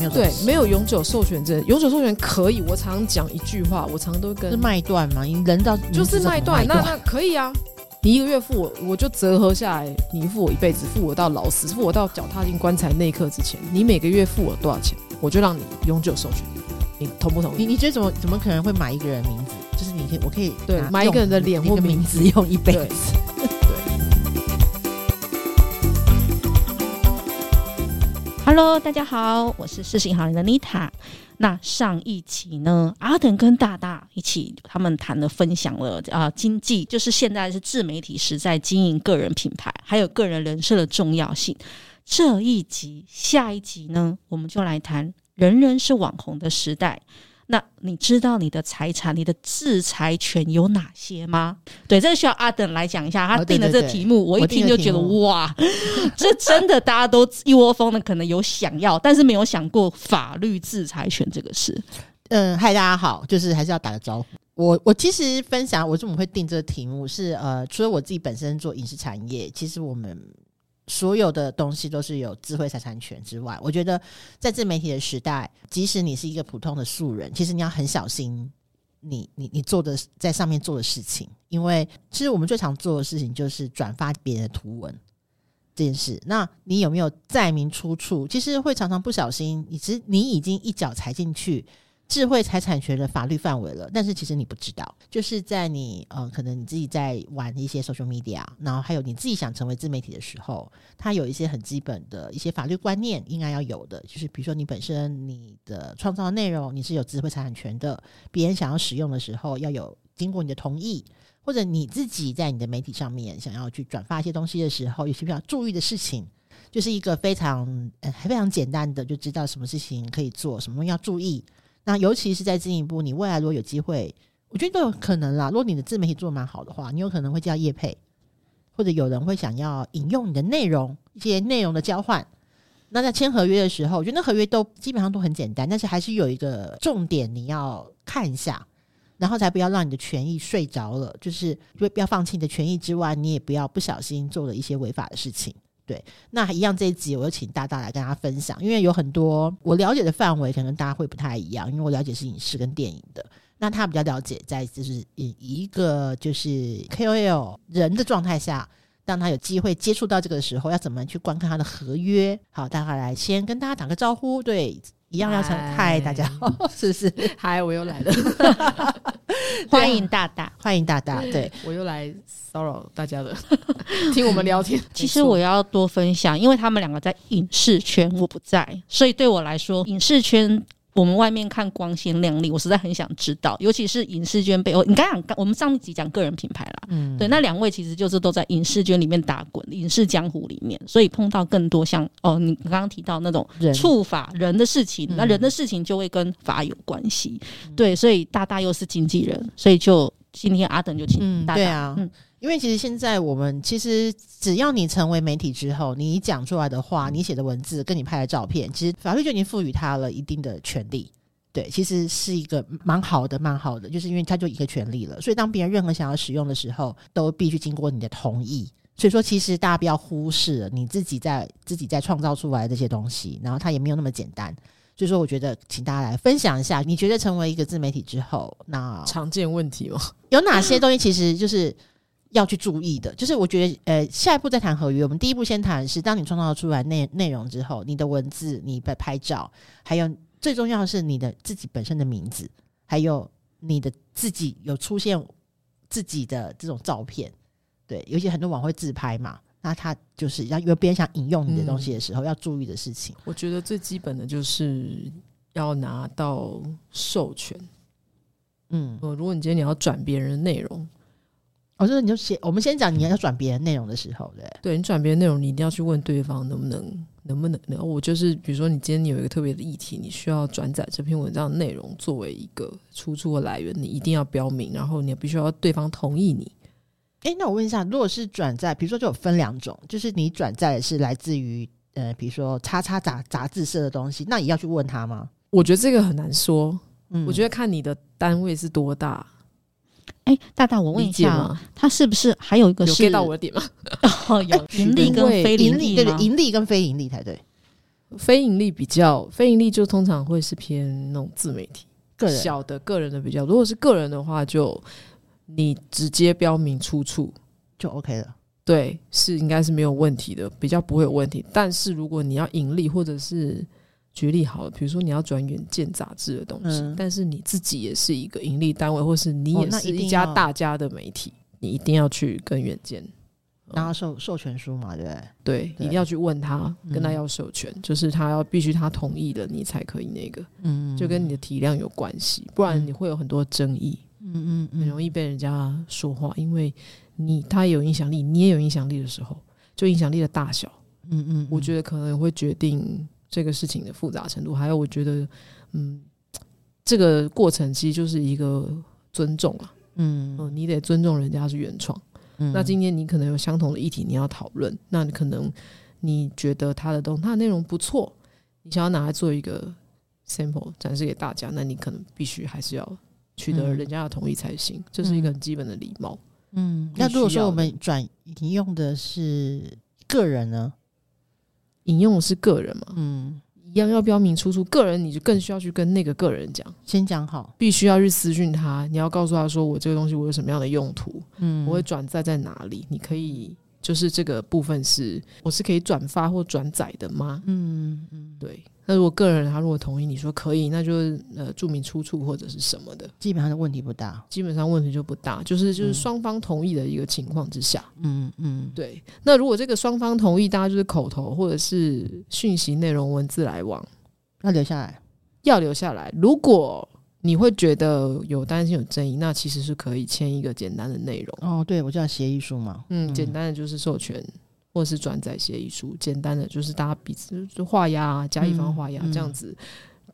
没有对，没有永久授权证，永久授权可以。我常讲一句话，我常都跟是卖断嘛，你人到就是卖断，那那可以啊。你一个月付我，我就折合下来，你付我一辈子，付我到老死，付我到脚踏进棺材那一刻之前，你每个月付我多少钱，我就让你永久授权。你同不同意？你你觉得怎么怎么可能会买一个人名字？就是你可以，我可以对买一个人的脸或名字用一辈子。Hello，大家好，我是世行好人的 Nita。那上一期呢，阿等跟大大一起，他们谈了分享了啊、经济就是现在是自媒体时代经营个人品牌，还有个人人设的重要性。这一集，下一集呢，我们就来谈人人是网红的时代。那你知道你的财产、你的制裁权有哪些吗？对，这个需要阿等来讲一下。他定的这个题目，我一听就觉得哇，这真的大家都一窝蜂的，可能有想要，但是没有想过法律制裁权这个事。嗯，嗨，大家好，就是还是要打个招呼。我我其实分享我怎么会定这个题目是呃，除了我自己本身做影视产业，其实我们。所有的东西都是有智慧财产权之外，我觉得在自媒体的时代，即使你是一个普通的素人，其实你要很小心你你你做的在上面做的事情，因为其实我们最常做的事情就是转发别人的图文这件事。那你有没有载明出处？其实会常常不小心，你其实你已经一脚踩进去。智慧财产权的法律范围了，但是其实你不知道，就是在你呃，可能你自己在玩一些 social media，然后还有你自己想成为自媒体的时候，它有一些很基本的一些法律观念应该要有的，就是比如说你本身你的创造内容你是有智慧财产权的，别人想要使用的时候要有经过你的同意，或者你自己在你的媒体上面想要去转发一些东西的时候，有些比较注意的事情，就是一个非常呃非常简单的就知道什么事情可以做，什么要注意。那尤其是再进一步，你未来如果有机会，我觉得都有可能啦。如果你的自媒体做得蛮好的话，你有可能会叫业配，或者有人会想要引用你的内容，一些内容的交换。那在签合约的时候，我觉得合约都基本上都很简单，但是还是有一个重点你要看一下，然后才不要让你的权益睡着了。就是不要放弃你的权益之外，你也不要不小心做了一些违法的事情。对，那一样这一集我就请大大来跟大家分享，因为有很多我了解的范围，可能大家会不太一样，因为我了解是影视跟电影的，那他比较了解在就是以一个就是 KOL 人的状态下，当他有机会接触到这个的时候，要怎么去观看他的合约？好，大家来先跟大家打个招呼，对。一样要成嗨，大家好，是不是？嗨，我又来了，欢迎大大，欢迎大大，对，我又来骚扰大家了，听我们聊天。其实我要多分享，因为他们两个在影视圈，我不在，所以对我来说，影视圈。我们外面看光鲜亮丽，我实在很想知道，尤其是影视圈背后。你刚讲，我们上一集讲个人品牌啦，嗯，对，那两位其实就是都在影视圈里面打滚，影视江湖里面，所以碰到更多像哦，你刚刚提到那种触法人的事情，那人的事情就会跟法有关系，嗯，对，所以大大又是经纪人，所以就今天阿等就请大大，嗯，对啊，嗯。因为其实现在我们其实只要你成为媒体之后，你讲出来的话，你写的文字跟你拍的照片，其实法律就已经赋予他了一定的权利。对，其实是一个蛮好的、蛮好的，就是因为他就一个权利了。所以当别人任何想要使用的时候，都必须经过你的同意。所以说，其实大家不要忽视了你自己在自己在创造出来的这些东西，然后它也没有那么简单。所以说，我觉得请大家来分享一下，你觉得成为一个自媒体之后，那常见问题哦，有哪些东西其实就是。要去注意的，就是我觉得，呃，下一步再谈合约。我们第一步先谈是，当你创造出来内内容之后，你的文字、你的拍照，还有最重要的是你的自己本身的名字，还有你的自己有出现自己的这种照片，对，尤其很多网会自拍嘛，那他就是要有别人想引用你的东西的时候，嗯，要注意的事情。我觉得最基本的就是要拿到授权。嗯，如果你今天你要转别人的内容。我说，你就写，我们先讲你要转别人内容的时候，对，对你转别人内容，你一定要去问对方能不能，能不能，然后我就是，比如说你今天你有一个特别的议题，你需要转载这篇文章的内容作为一个出处的来源，你一定要标明，然后你必须要对方同意你。诶，那我问一下，如果是转载，比如说就有分两种，就是你转载是来自于呃，比如说叉叉杂杂志社的东西，那也要去问他吗？我觉得这个很难说，嗯，我觉得看你的单位是多大。哎，大大，我问一下，他是不是还有一个是有 get 到我的点吗？哦，有盈利跟非盈利，对对，盈利跟非盈利才对。非盈利比较，非盈利就通常会是偏那种自媒体，个人小的个人的比较。如果是个人的话，就你直接标明出处就 OK 了。对，是应该是没有问题的，比较不会有问题。但是如果你要盈利，或者是举例好了，比如说你要转远见杂志的东西，嗯、但是你自己也是一个盈利单位，或是你也是一家大家的媒体，哦、你一定要去跟远见。拿授授权书嘛，对不对？对，一定要去问他，跟他要授权，嗯、就是他要必须他同意的，你才可以那个。嗯，就跟你的体量有关系，不然你会有很多争议。嗯嗯，嗯，很容易被人家说话，因为你他有影响力，你也有影响力的时候，就影响力的大小。嗯，嗯嗯，我觉得可能会决定这个事情的复杂程度。还有，我觉得，嗯，这个过程其实就是一个尊重啊。嗯嗯，你得尊重人家是原创。那今天你可能有相同的议题你要讨论，那你可能你觉得他的东他的内容不错，你想要拿来做一个 sample 展示给大家，那你可能必须还是要取得人家的同意才行，这是一个很基本的礼貌。嗯，那如果说我们转引用的是个人呢？引用的是个人嘛？嗯。一样要标明出处，个人你就更需要去跟那个个人讲，先讲好，必须要去私讯他，你要告诉他说，我这个东西我有什么样的用途，嗯，我会转载在哪里，你可以就是这个部分是我是可以转发或转载的吗？嗯嗯，对。那如果个人他如果同意，你说可以，那就呃注明出处或者是什么的，基本上的问题不大，基本上问题就不大，就是就是双方同意的一个情况之下，嗯嗯，对。那如果这个双方同意，大家就是口头或者是讯息内容文字来往，要留下来，要留下来。如果你会觉得有担心有争议，那其实是可以签一个简单的内容。哦，对，我叫协议书嘛，嗯，简单的就是授权。或者是转载协议书，简单的就是大家彼此就画押，甲乙方画押这样子。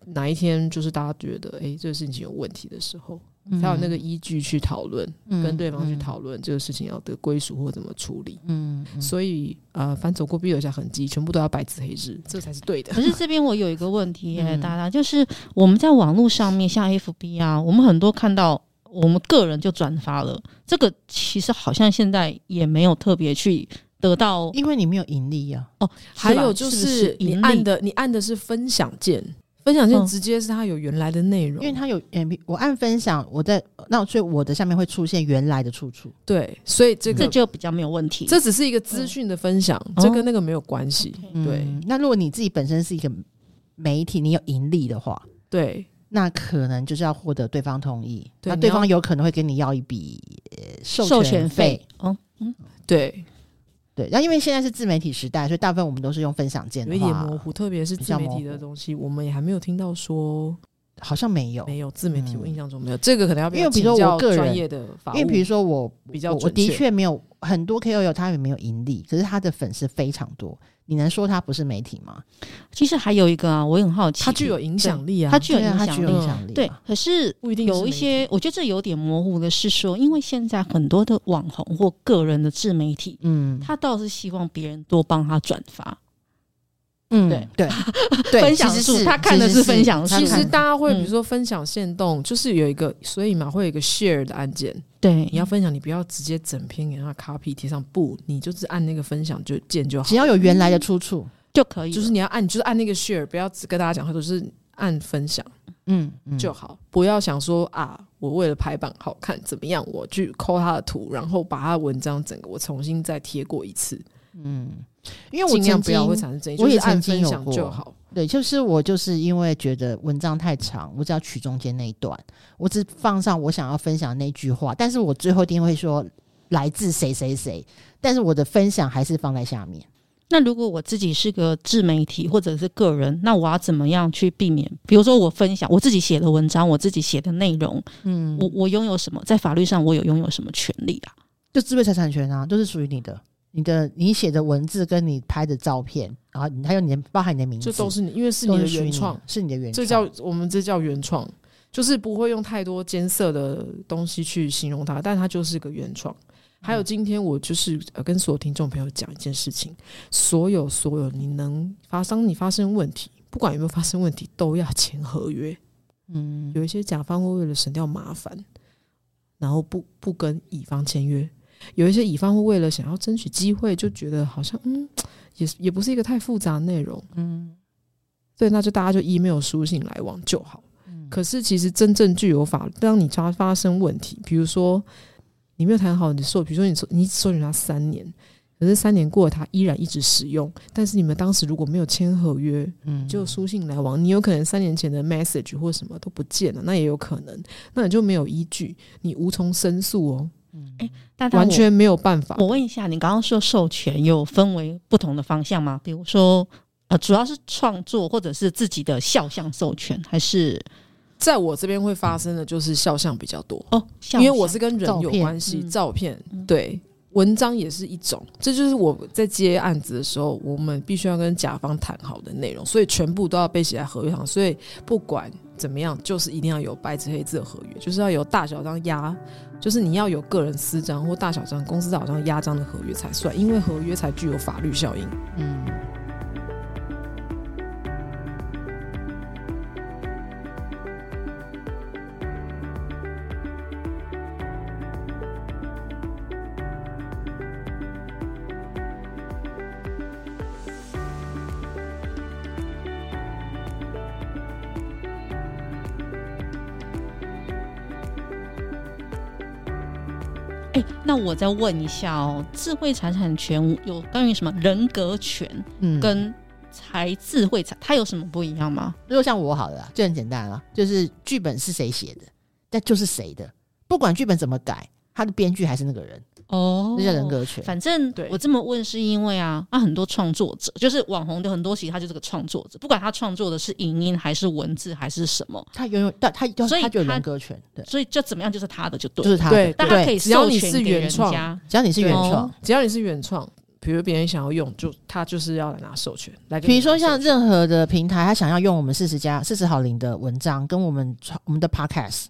哪一天就是大家觉得哎、欸，这个事情有问题的时候，才有那个依据去讨论，跟对方去讨论这个事情要得归属或怎么处理。嗯，所以呃，凡走过必留下痕迹，全部都要白纸黑字，这才是对的。可是这边我有一个问题、欸，大家就是我们在网络上面，像 FB 啊，我们很多看到我们个人就转发了，这个其实好像现在也没有特别去。得到，因为你没有盈利呀。哦，还有就是你按的，你按的是分享键，分享键直接是它有原来的内容，因为它有 MP，我按分享，我在那所以我的下面会出现原来的出处。对，所以这个这就比较没有问题。这只是一个资讯的分享，这跟那个没有关系。对，那如果你自己本身是一个媒体，你有盈利的话，对，那可能就是要获得对方同意，那对方有可能会跟你要一笔授权费。嗯嗯，对。对，然后因为现在是自媒体时代，所以大部分我们都是用分享键，有一点模糊，特别是自媒体的东西，我们也还没有听到说，好像没有，没有自媒体，我印象中没有。这个可能要因为比如说我个人专业的法，因为比如说我比较，我的确没有很多 KOL，他也没有盈利，可是他的粉丝非常多。你能说他不是媒体吗？其实还有一个啊，我也很好奇，他具有影响力啊，他具有影响力，嗯、对。可是有一些，我觉得这有点模糊的是说，因为现在很多的网红或个人的自媒体，嗯，他倒是希望别人多帮他转发。嗯，对 对，分享数他看的是分享数。其实大家会比如说分享限动，就是有一个，所以嘛会有一个 share 的按键。对，你要分享，你不要直接整篇给他 copy 贴上，不，你就是按那个分享就键就好，只要有原来的出处就可以。就是你要按，就是按那个 share，不要只跟大家讲，或者是按分享，嗯就好。不要想说啊，我为了排版好看怎么样，我去抠他的图，然后把他的文章整个我重新再贴过一次，嗯。因为我尽量不要会产生争议，我也曾经有过就好。对，就是我就是因为觉得文章太长，我只要取中间那一段，我只放上我想要分享那句话，但是我最后一定会说来自谁谁谁，但是我的分享还是放在下面。那如果我自己是个自媒体或者是个人，那我要怎么样去避免？比如说我分享我自己写的文章，我自己写的内容，嗯，我我拥有什么？在法律上我有拥有什么权利啊？就智慧财产权啊，都是属于你的。你的你写的文字跟你拍的照片，然后还有你的包含你的名字，这都是你，因为是你的原创，是你的原创，这叫我们这叫原创，就是不会用太多艰涩的东西去形容它，但它就是个原创。还有今天我就是呃跟所有听众朋友讲一件事情，所有所有你能发生你发生问题，不管有没有发生问题，都要签合约。嗯，有一些甲方会为了省掉麻烦，然后不不跟乙方签约。有一些乙方会为了想要争取机会，就觉得好像嗯，也也不是一个太复杂的内容，嗯，对，那就大家就 email 书信来往就好。嗯、可是其实真正具有法，当你发发生问题，比如说你没有谈好你授，比如说你说你授权他三年。可是三年过了，他依然一直使用。但是你们当时如果没有签合约，嗯，就书信来往，你有可能三年前的 message 或什么都不见了，那也有可能，那你就没有依据，你无从申诉哦。嗯，哎，但完全没有办法。我问一下，你刚刚说授权有分为不同的方向吗？比如说，呃，主要是创作或者是自己的肖像授权，还是在我这边会发生的就是肖像比较多哦，因为我是跟人有关系，照片，嗯，对。文章也是一种，这就是我在接案子的时候，我们必须要跟甲方谈好的内容，所以全部都要被写在合约上。所以不管怎么样，就是一定要有白纸黑字的合约，就是要有大小张压，就是你要有个人私章或大小章、公司大小章压章的合约才算，因为合约才具有法律效应。嗯。那我再问一下哦，智慧财产权有关于什么人格权，嗯，跟财智慧财，它有什么不一样吗？如果像我好了，就很简单了，就是剧本是谁写的，那就是谁的，不管剧本怎么改，他的编剧还是那个人。哦，那叫人格权。反正我这么问是因为啊，那、啊、很多创作者就是网红的很多，其实他就是个创作者，不管他创作的是影音还是文字还是什么，他拥有，但他所以他就有人格权，对，所以就怎么样就是他的就对，就是他的，对，但他可以只要你是原创，只要你是原创，只要你是原创，比如别人想要用，就他就是要来拿授权来给。比如说像任何的平台，他想要用我们四十加四十好龄的文章跟我们我们的 podcast，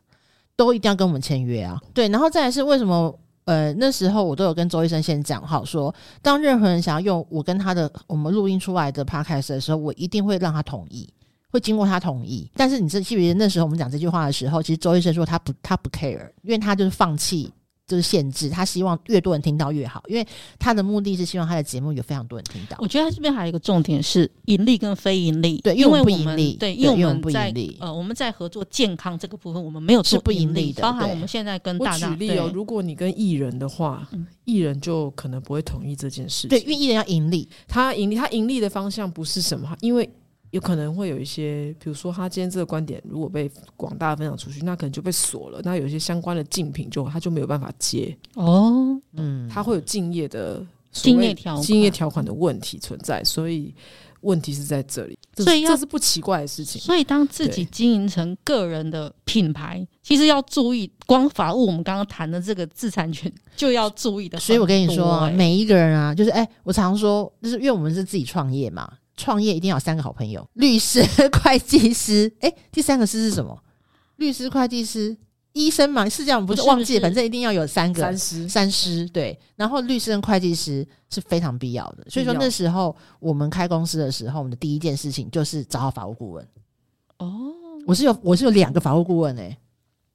都一定要跟我们签约啊，对，然后再来是为什么？呃，那时候我都有跟周医生先讲好说，当任何人想要用我跟他的我们录音出来的 podcast 的时候，我一定会让他同意，会经过他同意。但是你这记不记得那时候我们讲这句话的时候，其实周医生说他不他不 care，因为他就是放弃。就是限制，他希望越多人听到越好，因为他的目的是希望他的节目有非常多人听到。我觉得他这边还有一个重点是盈利跟非盈利，对，因为不盈利，对，因为我们不盈利。呃，我们在合作健康这个部分，我们没有做不盈利的，包含我们现在跟大大。我举例哦，如果你跟艺人的话，艺人就可能不会同意这件事情，对，因为艺人要盈利，他盈利，他盈利的方向不是什么，因为。有可能会有一些，比如说他今天这个观点如果被广大分享出去，那可能就被锁了。那有一些相关的竞品就他就没有办法接哦，嗯，他会有竞业的竞业条竞业条款的问题存在，所以问题是在这里，所以这是不奇怪的事情。所以当自己经营成个人的品牌，其实要注意，光法务我们刚刚谈的这个自产权就要注意的。所以我跟你说啊，每一个人啊，就是哎、欸，我常说，就是因为我们是自己创业嘛。创业一定要有三个好朋友：律师、会计师。哎，第三个师是什么？律师、会计师、医生嘛？是这样，不是忘记，反正一定要有三个三师。三师对，然后律师跟会计师是非常必要的。所以说那时候我们开公司的时候，我们的第一件事情就是找好法务顾问。哦，我是有我是有两个法务顾问诶、欸，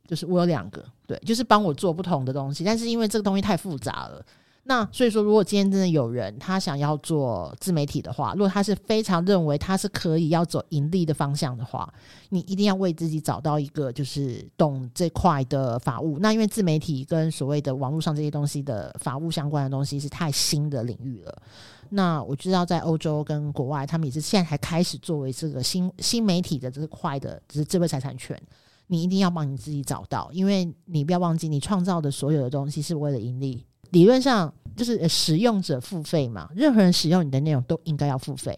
就是我有两个，对，就是帮我做不同的东西。但是因为这个东西太复杂了。那所以说，如果今天真的有人他想要做自媒体的话，如果他是非常认为他是可以要走盈利的方向的话，你一定要为自己找到一个就是懂这块的法务。那因为自媒体跟所谓的网络上这些东西的法务相关的东西是太新的领域了。那我知道在欧洲跟国外，他们也是现在还开始作为这个新新媒体的这块的，就是智慧财产权，你一定要帮你自己找到，因为你不要忘记，你创造的所有的东西是为了盈利。理论上就是使用者付费嘛，任何人使用你的内容都应该要付费。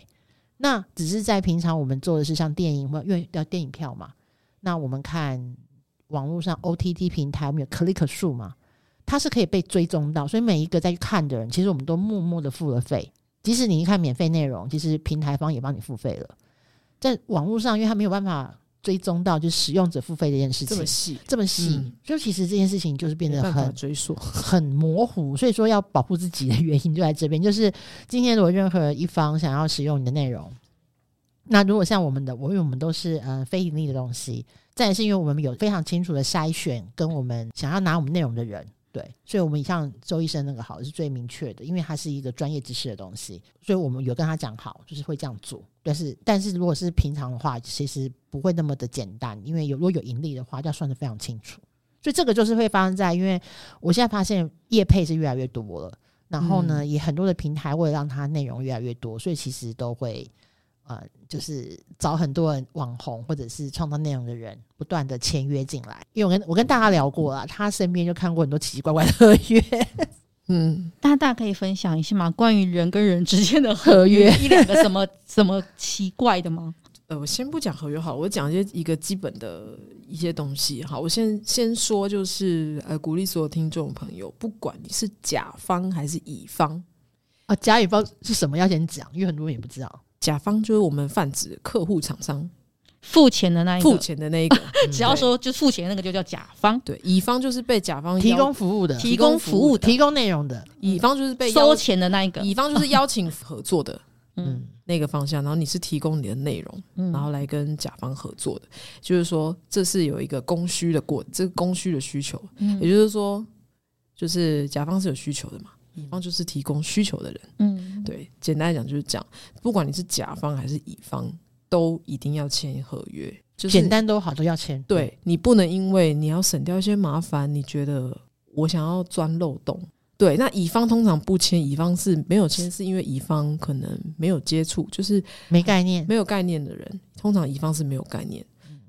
那只是在平常我们做的是像电影或因为要电影票嘛，那我们看网络上 OTT 平台，我们有 click 数嘛，它是可以被追踪到，所以每一个在看的人，其实我们都默默的付了费。即使你一看免费内容，其实平台方也帮你付费了。在网络上，因为它没有办法。追踪到就是使用者付费这件事情，这么细，这么细，嗯，所以其实这件事情就是变得很追溯，很模糊。所以说要保护自己的原因就在这边，就是今天如果任何一方想要使用你的内容，那如果像我们的，我因为我们都是呃非盈利的东西，再是因为我们有非常清楚的筛选，跟我们想要拿我们内容的人，对，所以我们像周医生那个好是最明确的，因为它是一个专业知识的东西，所以我们有跟他讲好，就是会这样做。但是，但是如果是平常的话，其实不会那么的简单，因为有如果有盈利的话，要算得非常清楚。所以这个就是会发生在，因为我现在发现业配是越来越多了，然后呢，嗯、也很多的平台为了让它内容越来越多，所以其实都会。呃，就是找很多人网红或者是创造内容的人，不断的签约进来。因为我跟我跟大家聊过了，他身边就看过很多奇奇怪怪的合约。嗯，大家可以分享一下吗？关于人跟人之间的合约，合约一两个什么什么奇怪的吗？呃，我先不讲合约好，我讲一些一个基本的一些东西。好，我先先说，就是呃，鼓励所有听众朋友，不管你是甲方还是乙方啊，甲乙方是什么要先讲，因为很多人也不知道。甲方就是我们泛指客户厂商。付钱的那一个，付钱的那一个，只要说就付钱那个就叫甲方。对，乙方就是被甲方提供服务的，提供服务、提供内容的。乙方就是被收钱的那一个，乙方就是邀请合作的，嗯，那个方向。然后你是提供你的内容，然后来跟甲方合作的，就是说这是有一个供需的过，这个供需的需求，也就是说，就是甲方是有需求的嘛。乙方就是提供需求的人，嗯，对，简单来讲就是这样。不管你是甲方还是乙方，都一定要签合约。就是简单都好，都要签。对，你不能因为你要省掉一些麻烦，你觉得我想要钻漏洞。对，那乙方通常不签，乙方是没有签，是因为乙方可能没有接触，就是没概念，没有概念的人，通常乙方是没有概念。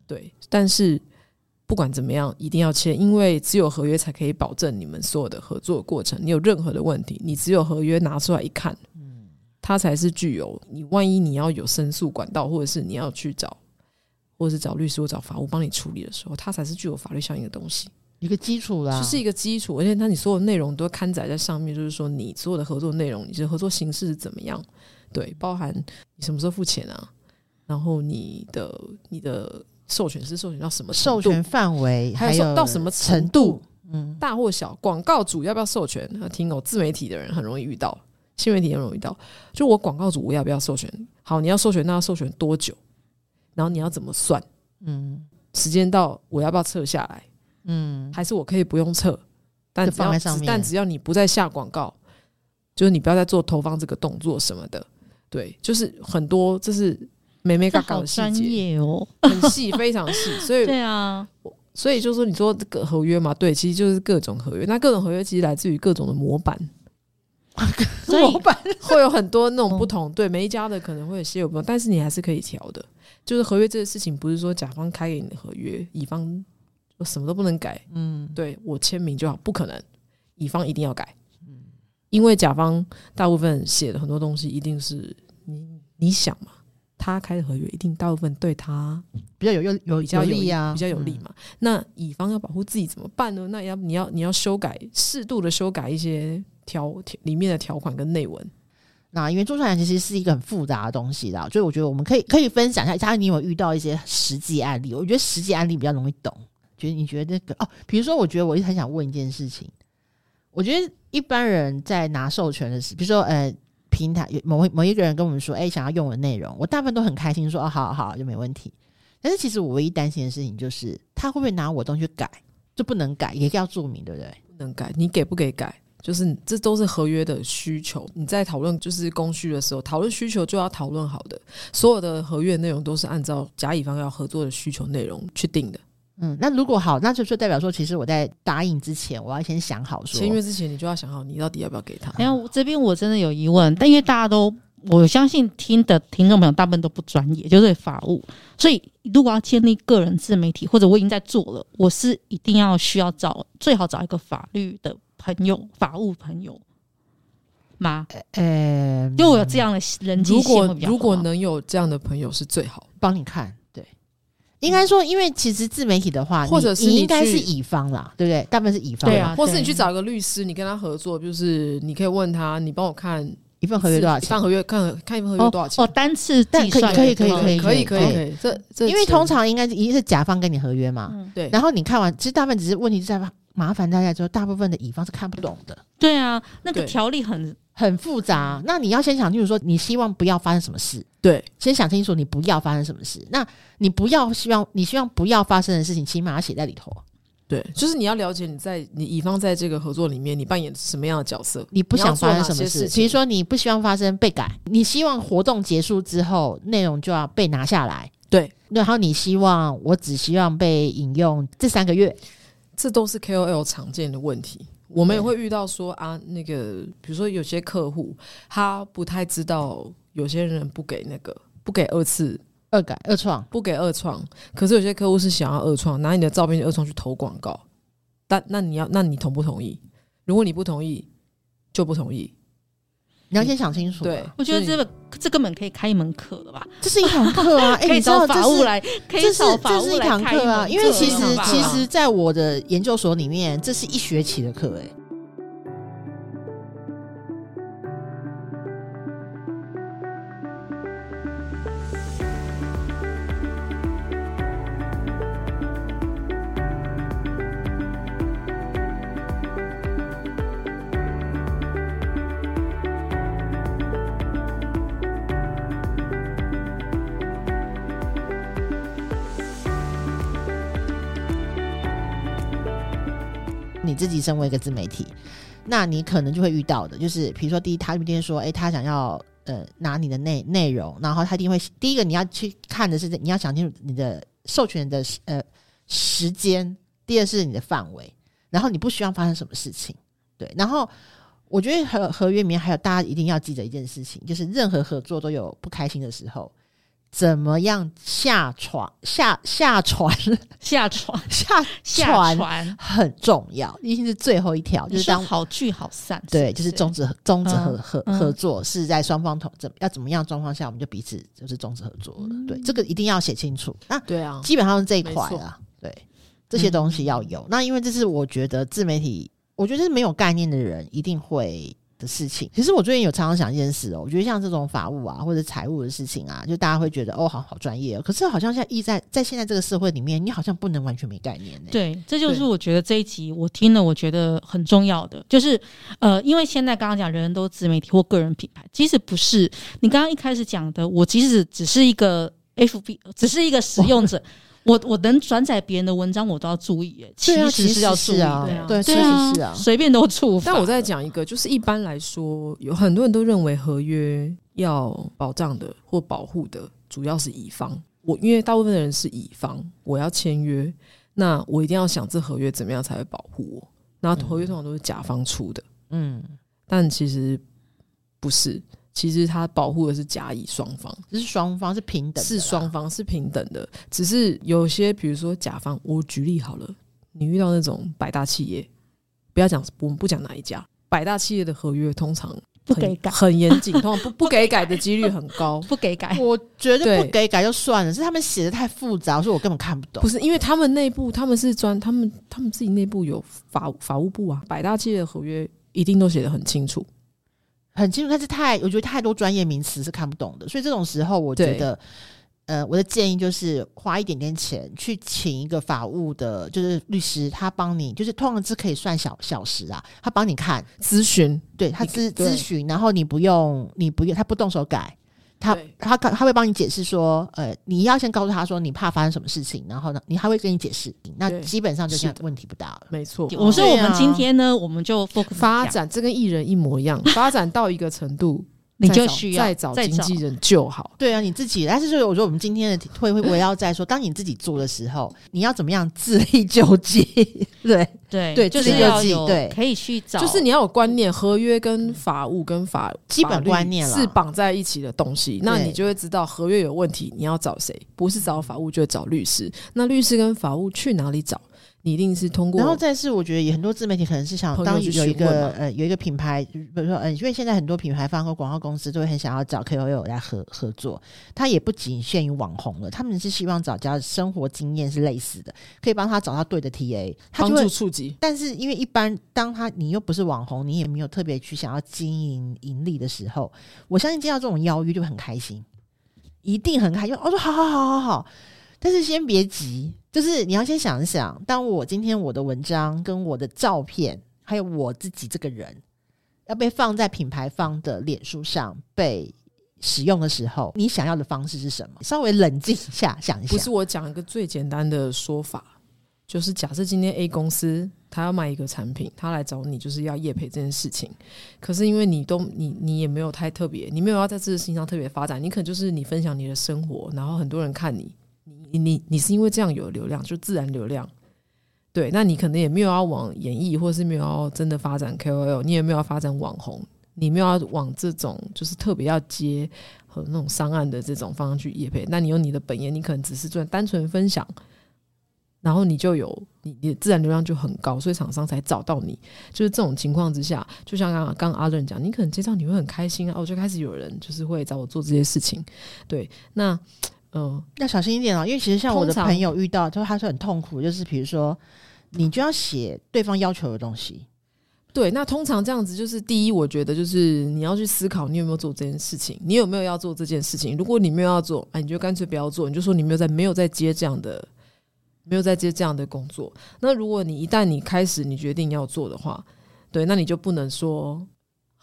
对，但是。不管怎么样，一定要签，因为只有合约才可以保证你们所有的合作过程。你有任何的问题，你只有合约拿出来一看，嗯，它才是具有。你万一你要有申诉管道，或者是你要去找，或者是找律师或找法务帮你处理的时候，它才是具有法律效应的东西，一个基础啦，就是一个基础。而且它你所有内容都刊载在上面，就是说你所有的合作内容，你的合作形式是怎么样？对，包含你什么时候付钱啊，然后你的你的。授权是授权到什么？授权范围还有到什么程度？嗯，大或小？广告主要不要授权？听哦，自媒体的人很容易遇到，新媒体很容易遇到。就我广告主，我要不要授权？好，你要授权，那要授权多久？然后你要怎么算？嗯，时间到，我要不要撤下来？嗯，还是我可以不用撤？但放在上面，但只要你不再下广告，就是你不要再做投放这个动作什么的。对，就是很多，这是。美美嘎嘎的细节哦，很细，非常细，所以对啊，所以就是说，你说这个合约嘛，对，其实就是各种合约。那各种合约其实来自于各种的模板，模板会有很多那种不同，对，每一家的可能会有些有不同，但是你还是可以调的。就是合约这个事情，不是说甲方开给你的合约，乙方什么都不能改。嗯，对我签名就好，不可能，乙方一定要改。嗯，因为甲方大部分写的很多东西，一定是你你想嘛。他开的合约一定大部分对他比较有有有比较有利啊，比较有利嘛。嗯、那乙方要保护自己怎么办呢？那要你要你要修改适度的修改一些条里面的条款跟内文。那因为做出来其实是一个很复杂的东西的，所以我觉得我们可以可以分享一下，假如你有遇到一些实际案例，我觉得实际案例比较容易懂。觉得你觉得这个哦，比如说，我觉得我一直很想问一件事情，我觉得一般人在拿授权的时候，比如说呃。平台有某某一个人跟我们说：“哎、想要用我的内容。”我大部分都很开心说：“哦，好好好，就没问题。”但是其实我唯一担心的事情就是，他会不会拿我东西改？就不能改，也要注明，对不对？不能改，你给不给改？就是这都是合约的需求。你在讨论就是供需的时候，讨论需求就要讨论好的。所有的合约内容都是按照甲乙方要合作的需求内容去定的。嗯，那如果好，那就就代表说，其实我在答应之前，我要先想好说，签约之前你就要想好，你到底要不要给他？没有，这边我真的有疑问，但因为大家都，我相信听的听众朋友大部分都不专业，就是法务，所以如果要建立个人自媒体，或者我已经在做了，我是一定要需要找最好找一个法律的朋友，法务朋友吗？呃，因为我有这样的人际如果如果能有这样的朋友是最好，帮你看。应该说，因为其实自媒体的话，或者是你应该是乙方啦，对不对？大部分是乙方，对啊。或是你去找一个律师，你跟他合作，就是你可以问他，你帮我看一份合约多少钱？一份合约，看看一份合约多少钱？哦，单次计算可以，可以，可以，可以，可以，可以。这这，因为通常应该一定是甲方跟你合约嘛，对。然后你看完，其实大部分只是问题是在麻烦大家之后，大部分的乙方是看不懂的。对啊，那个条例很。很复杂，那你要先想清楚，说你希望不要发生什么事。对，先想清楚你不要发生什么事。那你不要希望，你希望不要发生的事情，起码要写在里头。对，就是你要了解你在你乙方在这个合作里面，你扮演什么样的角色？你不想发生什么事？比如说，你不希望发生被改，你希望活动结束之后内容就要被拿下来。对，然后你希望我只希望被引用这三个月，这都是 KOL 常见的问题。我们也会遇到说啊，那个比如说有些客户他不太知道，有些人不给那个不给二次。二改二创不给二创，可是有些客户是想要二创，拿你的照片二创去投广告，但那你要那你同不同意？如果你不同意，就不同意。你要先想清楚。对，我觉得这个这根本可以开一门课了吧？这是一堂课啊！哎，可以找法务来，这是这是一堂课啊！因为其实其实，在我的研究所里面，这是一学期的课，哎。你自己身为一个自媒体，那你可能就会遇到的，就是比如说，第一，他一定说，诶、他想要呃拿你的内内容，然后他一定会第一个你要去看的是，你要想清楚你的授权的呃时间，第二是你的范围，然后你不希望发生什么事情，对，然后我觉得合合约里面还有大家一定要记得一件事情，就是任何合作都有不开心的时候。怎么样下床下 下船下船下下船很重要，一定是最后一条，就是当好聚好散。对，就是终止终止合合合作是在双方同怎要怎么样状况下，我们就彼此就是终止合作了。对，这个一定要写清楚。那对啊，基本上是这一块啊。对，这些东西要有。那因为这是我觉得自媒体，我觉得是没有概念的人一定会。的事情，其实我最近有常常想一件事哦，我觉得像这种法务啊或者财务的事情啊，就大家会觉得哦，好好专业哦，可是好像现在意在在现在这个社会里面，你好像不能完全没概念呢。对，这就是我觉得这一集我听了，我觉得很重要的，就是呃，因为现在刚刚讲人人都自媒体或个人品牌，其实不是你刚刚一开始讲的，我即使只是一个 FB，只是一个使用者。我我能转载别人的文章，我都要注意哎。其实是要注意啊，对，其实是啊，随便都触发。但我再讲一个，就是一般来说，有很多人都认为合约要保障的或保护的，主要是乙方。我因为大部分的人是乙方，我要签约，那我一定要想这合约怎么样才会保护我。那合约通常都是甲方出的，嗯，但其实不是。其实它保护的是甲乙双方，这是双方是平等的，是双方是平等的。只是有些，比如说甲方，我举例好了，你遇到那种百大企业，不要讲，我们不讲哪一家，百大企业的合约通常不给改，很严谨，通常不不给改的几率很高，不给改。我觉得不给改就算了，是他们写的太复杂，所以我根本看不懂。不是因为他们内部他们是专，他们他们自己内部有法法务部啊，百大企业的合约一定都写的很清楚。很清楚，但是太，我觉得太多专业名词是看不懂的，所以这种时候，我觉得，呃，我的建议就是花一点点钱去请一个法务的，就是律师，他帮你，就是通常是可以算小小时啊，他帮你看。咨询，对他咨咨询，然后你不用，你不用，他不动手改。他他他他会帮你解释说，呃，你要先告诉他说你怕发生什么事情，然后呢，你还会跟你解释，那基本上就这样问题不大了。没错，我说我们今天呢，我们就发展，这跟艺人一模一样，发展到一个程度。你就需要再找经纪人就好。对啊，你自己。但是就是我说，我们今天的会会围绕在说，当你自己做的时候，你要怎么样自力救济？对 对对，就是要有对，可以去找，就是你要有观念，合约跟法务跟法基本观念是绑在一起的东西，那你就会知道合约有问题，你要找谁？不是找法务，就找律师。那律师跟法务去哪里找？你一定是通过，然后再是，我觉得也很多自媒体可能是想当有一个呃有一个品牌，比如说嗯、呃，因为现在很多品牌方和广告公司都会很想要找 KOL 来合合作，他也不仅限于网红了，他们是希望找家生活经验是类似的，可以帮他找到对的 TA，他就会帮助触及。但是因为一般当他你又不是网红，你也没有特别去想要经营盈利的时候，我相信接到这种邀约就很开心，一定很开心。我说好好好好好，但是先别急。就是你要先想一想，当我今天我的文章跟我的照片，还有我自己这个人，要被放在品牌方的脸书上被使用的时候，你想要的方式是什么？稍微冷静一下，想一下。不是我讲一个最简单的说法。就是假设今天 A 公司他要卖一个产品，他来找你就是要业培这件事情，可是因为你都你你也没有太特别，你没有要在这个事情上特别发展，你可能就是你分享你的生活，然后很多人看你，你你你是因为这样有流量，就自然流量。对，那你可能也没有要往演艺，或是没有要真的发展 KOL，你也没有要发展网红，你没有要往这种就是特别要接和那种商案的这种方向去业配。那你有你的本业，你可能只是做单纯分享，然后你就有你你自然流量就很高，所以厂商才找到你。就是这种情况之下，就像刚刚阿伦讲，你可能接到你会很开心啊，我就开始有人就是会找我做这些事情。对，那嗯、呃，要小心一点哦，因为其实像我的朋友遇到，就是他是很痛苦，就是比如说。你就要写对方要求的东西，对。那通常这样子，就是第一，我觉得就是你要去思考，你有没有做这件事情，你有没有要做这件事情。如果你没有要做，哎，你就干脆不要做，你就说你没有在，没有在接这样的，没有在接这样的工作。那如果你一旦你开始，你决定要做的话，对，那你就不能说。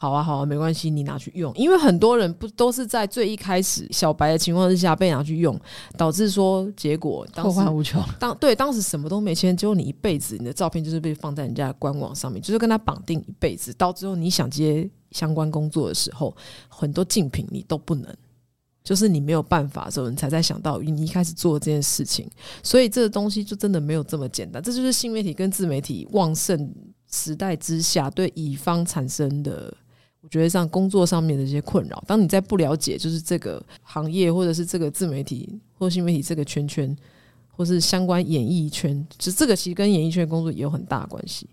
好啊，好啊，没关系，你拿去用，因为很多人不都是在最一开始小白的情况之下被拿去用，导致说结果后患无穷。当对当时什么都没签，结果你一辈子你的照片就是被放在人家的官网上面，就是跟他绑定一辈子。到最后你想接相关工作的时候，很多竞品你都不能，就是你没有办法的时候，你才在想到你一开始做这件事情。所以这个东西就真的没有这么简单。这就是新媒体跟自媒体旺盛时代之下对乙方产生的。我觉得像工作上面的一些困扰，当你在不了解就是这个行业，或者是这个自媒体或新媒体这个圈圈，或是相关演艺圈，其实这个其实跟演艺圈工作也有很大关系。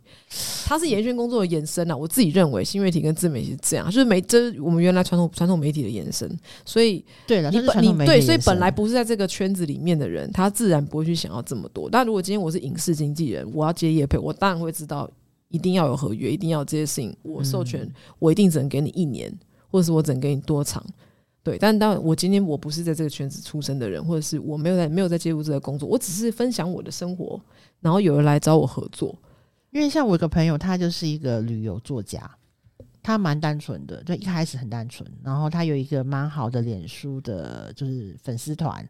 它是演艺圈工作的延伸啊，我自己认为新媒体跟自媒体是这样，就是媒这是我们原来传统传统媒体的延伸。所以对了，你本你对，所以本来不是在这个圈子里面的人，他自然不会去想要这么多。但如果今天我是影视经纪人，我要接业配，我当然会知道。一定要有合约，一定要有这些事情。我授权，嗯、我一定只能给你一年，或者是我只能给你多长。对，但当然，我今天我不是在这个圈子出身的人，或者是我没有在没有在接触这个工作，我只是分享我的生活，然后有人来找我合作。因为像我一个朋友，他就是一个旅游作家，他蛮单纯的，就一开始很单纯，然后他有一个蛮好的脸书的，就是粉丝团。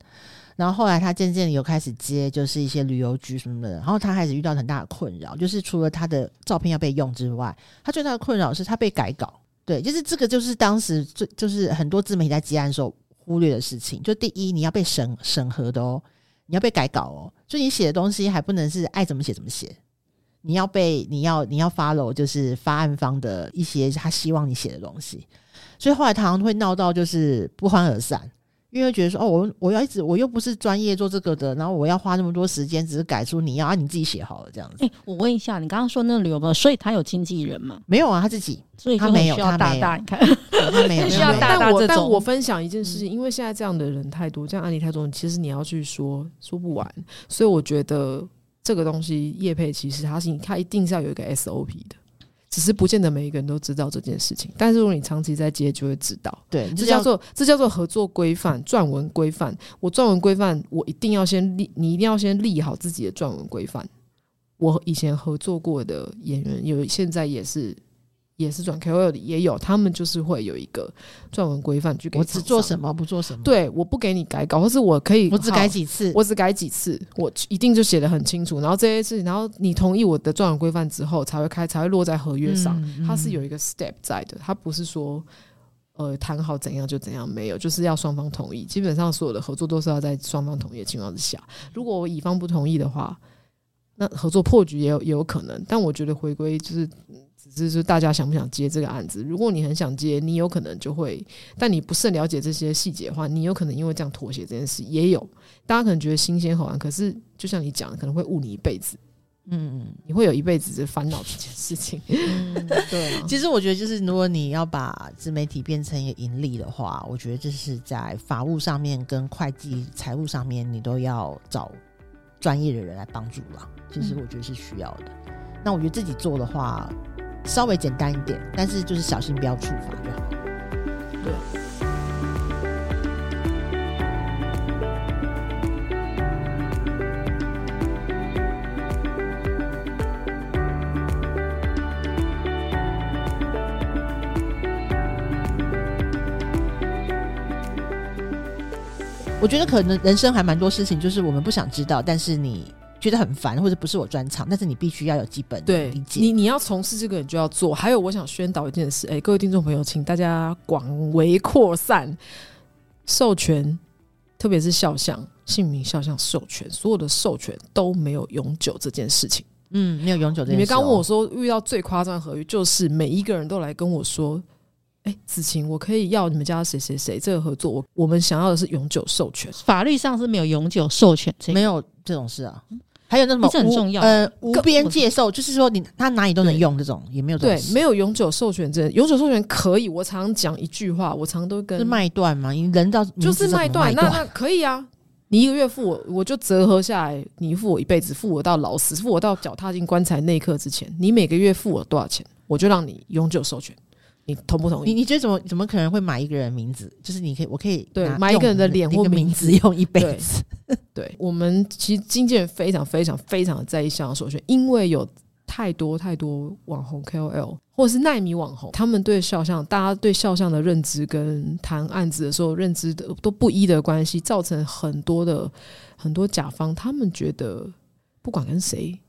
然后后来他渐渐有开始接，就是一些旅游局什么的。然后他开始遇到很大的困扰，就是除了他的照片要被用之外，他最大的困扰是他被改稿。对，就是这个就是当时最就是很多自媒体在接案的时候忽略的事情。就第一，你要被审审核的哦，你要被改稿哦，所以你写的东西还不能是爱怎么写怎么写，你要被你要你要 follow 就是发案方的一些他希望你写的东西。所以后来常常会闹到就是不欢而散。因为觉得说哦，我我要一直我又不是专业做这个的，然后我要花那么多时间，只是改出你要啊，你自己写好了这样子。哎、欸，我问一下，你刚刚说那个旅游的，所以他有经纪人吗？没有啊，他自己，所以他没有，他大大，你看 他没有，需要大大这种。但我但我分享一件事情，因为现在这样的人太多，这样案例太多，其实你要去说说不完。所以我觉得这个东西叶配其实它是它一定是要有一个 SOP 的。只是不见得每一个人都知道这件事情，但是如果你长期在接，就会知道。对，这叫做这叫做合作规范、撰文规范。我撰文规范，我一定要先立，你一定要先立好自己的撰文规范。我以前合作过的演员有，现在也是。也是转 KOL 的，也有他们就是会有一个撰文规范去给。我只做什么不做什么。对，我不给你改稿，或是我可以，我只改几次，我只改几次，我一定就写得很清楚。然后这些事情，然后你同意我的撰文规范之后，才会开，才会落在合约上。嗯嗯、它是有一个 step 在的，它不是说呃谈好怎样就怎样，没有，就是要双方同意。基本上所有的合作都是要在双方同意的情况之下。如果我乙方不同意的话，那合作破局也有也有可能。但我觉得回归就是。只是说大家想不想接这个案子？如果你很想接，你有可能就会；但你不甚了解这些细节的话，你有可能因为这样妥协这件事也有。大家可能觉得新鲜好玩，可是就像你讲的，可能会误你一辈子。嗯，你会有一辈子的烦恼这件事情。嗯，对啊。其实我觉得，就是如果你要把自媒体变成一个盈利的话，我觉得这是在法务上面跟会计、财务上面，你都要找专业的人来帮助了。其实我觉得是需要的。嗯。那我觉得自己做的话。稍微简单一点，但是就是小心不要触发就好。对。我觉得可能人生还蛮多事情，就是我们不想知道，但是你觉得很烦，或者不是我专长，但是你必须要有基本的理解。你你要从事这个，你就要做。还有，我想宣导一件事，哎、欸，各位听众朋友，请大家广为扩散授权，特别是肖像、姓名、肖像授权，所有的授权都没有永久这件事情。嗯，没有永久这件事。你们刚问我说，遇到最夸张的合约，就是每一个人都来跟我说。哎，子晴，我可以要你们家谁谁谁这个合作，我我们想要的是永久授权。法律上是没有永久授权，没有这种事啊。还有那什么，这很重要。呃，无边界授，就是说你他哪里都能用，这种也没有。对，没有永久授权这永久授权可以。我常讲一句话，我常都跟是卖断嘛，你人到就是卖断，那那可以啊。你一个月付我，我就折合下来，你付我一辈子，付我到老死，付我到脚踏进棺材那一刻之前，你每个月付我多少钱，我就让你永久授权。你同不同意？你你觉得怎么怎么可能会买一个人名字？就是你可以，我可以对买一个人的脸或名字用一辈子。对，我们其实经纪人非常非常非常的在意肖像授权，因为有太多太多网红 KOL 或者是奈米网红，他们对肖像，大家对肖像的认知跟谈案子的时候认知的都不一的关系，造成很多的很多甲方，他们觉得不管跟谁，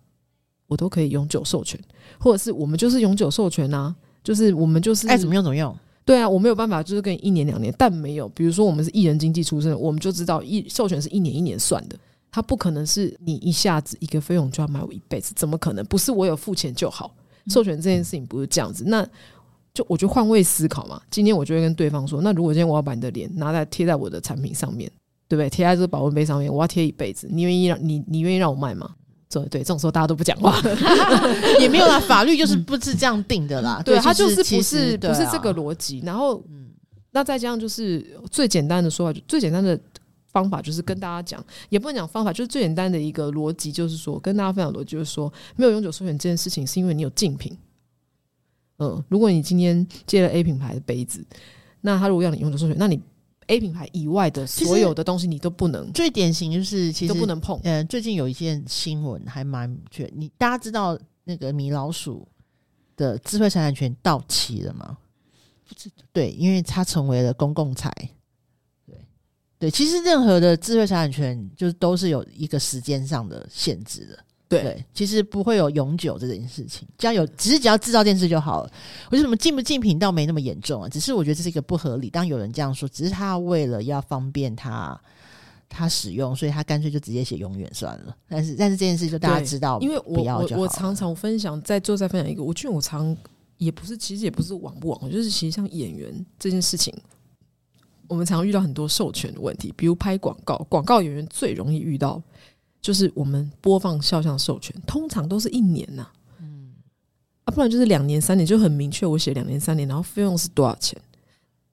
我都可以永久授权，或者是我们就是永久授权啊。就是我们就是爱怎么用怎么用，对啊，我没有办法，就是跟你一年两年，但没有，比如说我们是艺人经济出身，我们就知道一授权是一年一年算的，它不可能是你一下子一个费用就要买我一辈子，怎么可能？不是我有付钱就好，授权这件事情不是这样子，那就我就换位思考嘛。今天我就会跟对方说，那如果今天我要把你的脸拿来贴在我的产品上面，对不对？贴在这个保温杯上面，我要贴一辈子，你愿意让你你愿意让我卖吗？对对，这种时候大家都不讲话，也没有啦。法律就是不是这样定的啦。嗯、对，它就是不是不是这个逻辑。然后，嗯，那再加上就是最简单的说法，最简单的方法就是跟大家讲，也不能讲方法，就是最简单的一个逻辑，就是说跟大家分享逻辑，就是说没有永久授权这件事情，是因为你有竞品。嗯，如果你今天借了 A 品牌的杯子，那他如果要你永久授权，那你。A 品牌以外的所有的东西，你都不能。最典型就是，其实都不能碰。嗯，最近有一件新闻还蛮确，你大家知道那个米老鼠的智慧财产权到期了吗？不知道。对，因为它成为了公共财。对对，其实任何的智慧财产权，就是都是有一个时间上的限制的。对，对，其实不会有永久这件事情，只要有，只是只要制造电视就好了。为什么进不竞品倒没那么严重啊？只是我觉得这是一个不合理。当有人这样说，只是他为了要方便他他使用，所以他干脆就直接写永远算了。但是但是这件事就大家知道，因为我我我常常分享，在最后再分享一个，我觉得我常也不是，其实也不是网不网，就是其实像演员这件事情，我们常常遇到很多授权的问题，比如拍广告，广告演员最容易遇到。就是我们播放肖像授权，通常都是一年呐，嗯，啊，不然就是两年、三年，就很明确，我写两年、三年，然后费用是多少钱，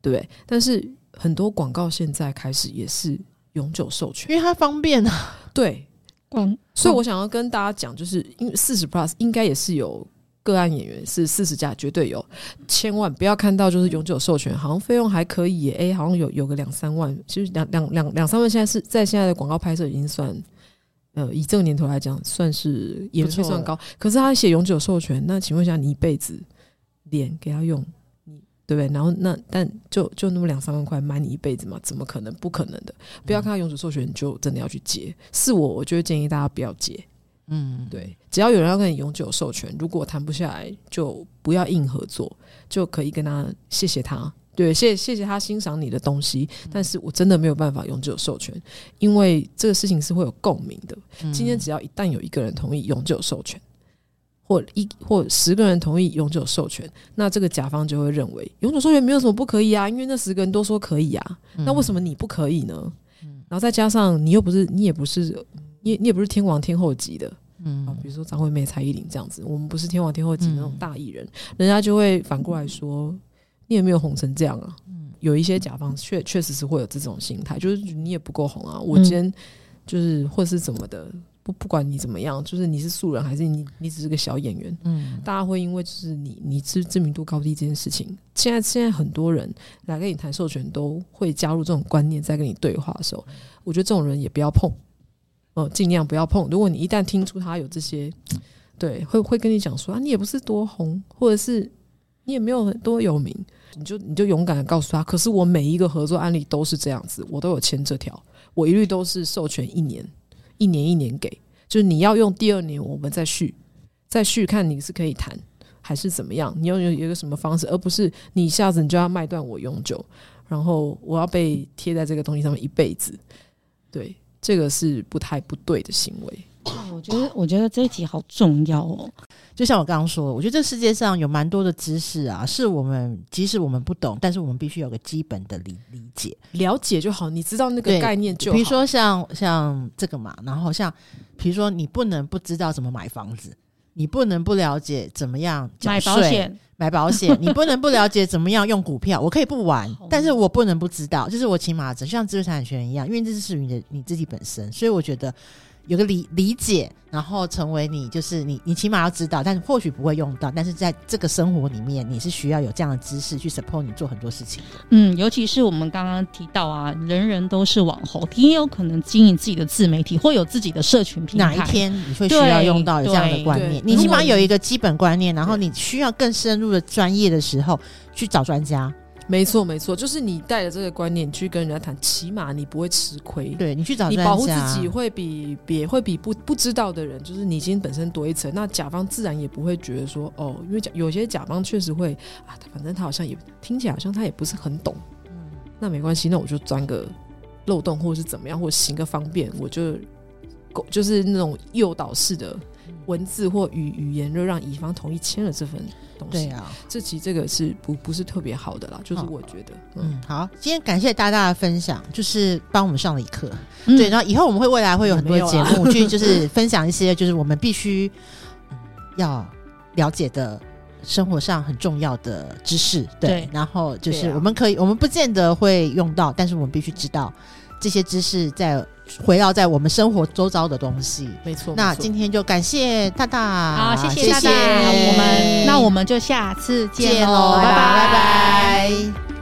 对不对？但是很多广告现在开始也是永久授权，因为它方便啊。对，广，所以我想要跟大家讲，就是因为四十 plus 应该也是有个案演员是四十加，绝对有，千万不要看到就是永久授权，好像费用还可以，哎，好像有有个两三万，其实两两两两三万，现在是在现在的广告拍摄已经算。呃，以这个年头来讲，算是也不算高。可是他写永久授权，那请问一下，你一辈子脸给他用，你对不对？然后那但就就那么两三万块买你一辈子嘛？怎么可能？不可能的！不要看他永久授权，就真的要去接。是我，我就会建议大家不要接。嗯，对，只要有人要跟你永久授权，如果谈不下来，就不要硬合作，就可以跟他谢谢他。对，谢谢谢他欣赏你的东西，但是我真的没有办法永久授权，因为这个事情是会有共鸣的。今天只要一旦有一个人同意永久授权，或一或十个人同意永久授权，那这个甲方就会认为永久授权没有什么不可以啊，因为那十个人都说可以啊，那为什么你不可以呢？然后再加上你又不是你也不是你你也不是天王天后级的，嗯，比如说张惠妹、蔡依林这样子，我们不是天王天后级那种大艺人，人家就会反过来说。你也没有红成这样啊？嗯，有一些甲方确确实是会有这种心态，就是你也不够红啊。我今天就是或是怎么的，不不管你怎么样，就是你是素人还是你你只是个小演员，嗯，大家会因为就是你你知知名度高低这件事情，现在现在很多人来跟你谈授权都会加入这种观念，在跟你对话的时候，我觉得这种人也不要碰，哦，尽量不要碰。如果你一旦听出他有这些，对，会会跟你讲说啊，你也不是多红，或者是。你也没有很多有名，你就你就勇敢的告诉他。可是我每一个合作案例都是这样子，我都有签这条，我一律都是授权一年，一年一年给。就是你要用第二年，我们再续，再续看你是可以谈还是怎么样，你要有一个什么方式，而不是你一下子你就要卖断我永久，然后我要被贴在这个东西上面一辈子。对，这个是不太不对的行为。我觉得，我觉得这一题好重要哦。就像我刚刚说，我觉得这世界上有蛮多的知识啊，是我们即使我们不懂，但是我们必须有个基本的理理解、了解就好。你知道那个概念就好。比如说像像这个嘛，然后像比如说你不能不知道怎么买房子，你不能不了解怎么样买保险，买保险，你不能不了解怎么样用股票。我可以不玩，但是我不能不知道，就是我起码就像知识产权一样，因为这是属于你的你自己本身，所以我觉得。有个理理解，然后成为你，就是你，你起码要知道，但是或许不会用到，但是在这个生活里面，你是需要有这样的知识去 support 你做很多事情的。嗯，尤其是我们刚刚提到啊，人人都是网红，你也有可能经营自己的自媒体，或有自己的社群平台。哪一天你会需要用到有这样的观念？你起码有一个基本观念，然后你需要更深入的专业的时候去找专家。没错，没错，就是你带着这个观念去跟人家谈，起码你不会吃亏。对，你去找，你保护自己会比别会比不不知道的人，就是你已经本身多一层，那甲方自然也不会觉得说哦，因为甲有些甲方确实会啊，反正他好像也听起来好像他也不是很懂，嗯，那没关系，那我就钻个漏洞或者是怎么样，或者行个方便，我就就是那种诱导式的文字或语语言，就让乙方同意签了这份。对啊，这其实这个是不不是特别好的啦，就是我觉得，嗯，嗯，好，今天感谢大家的分享，就是帮我们上了一课，嗯、对，然后以后我们会未来会有很多节目去，就是分享一些就是我们必须要了解的生活上很重要的知识，对，对然后就是我们可以，我们不见得会用到，但是我们必须知道这些知识在。围绕在我们生活周遭的东西，没错。那今天就感谢大大，好，谢谢大大，谢谢我们，那我们就下次见喽，拜拜，拜拜。拜拜。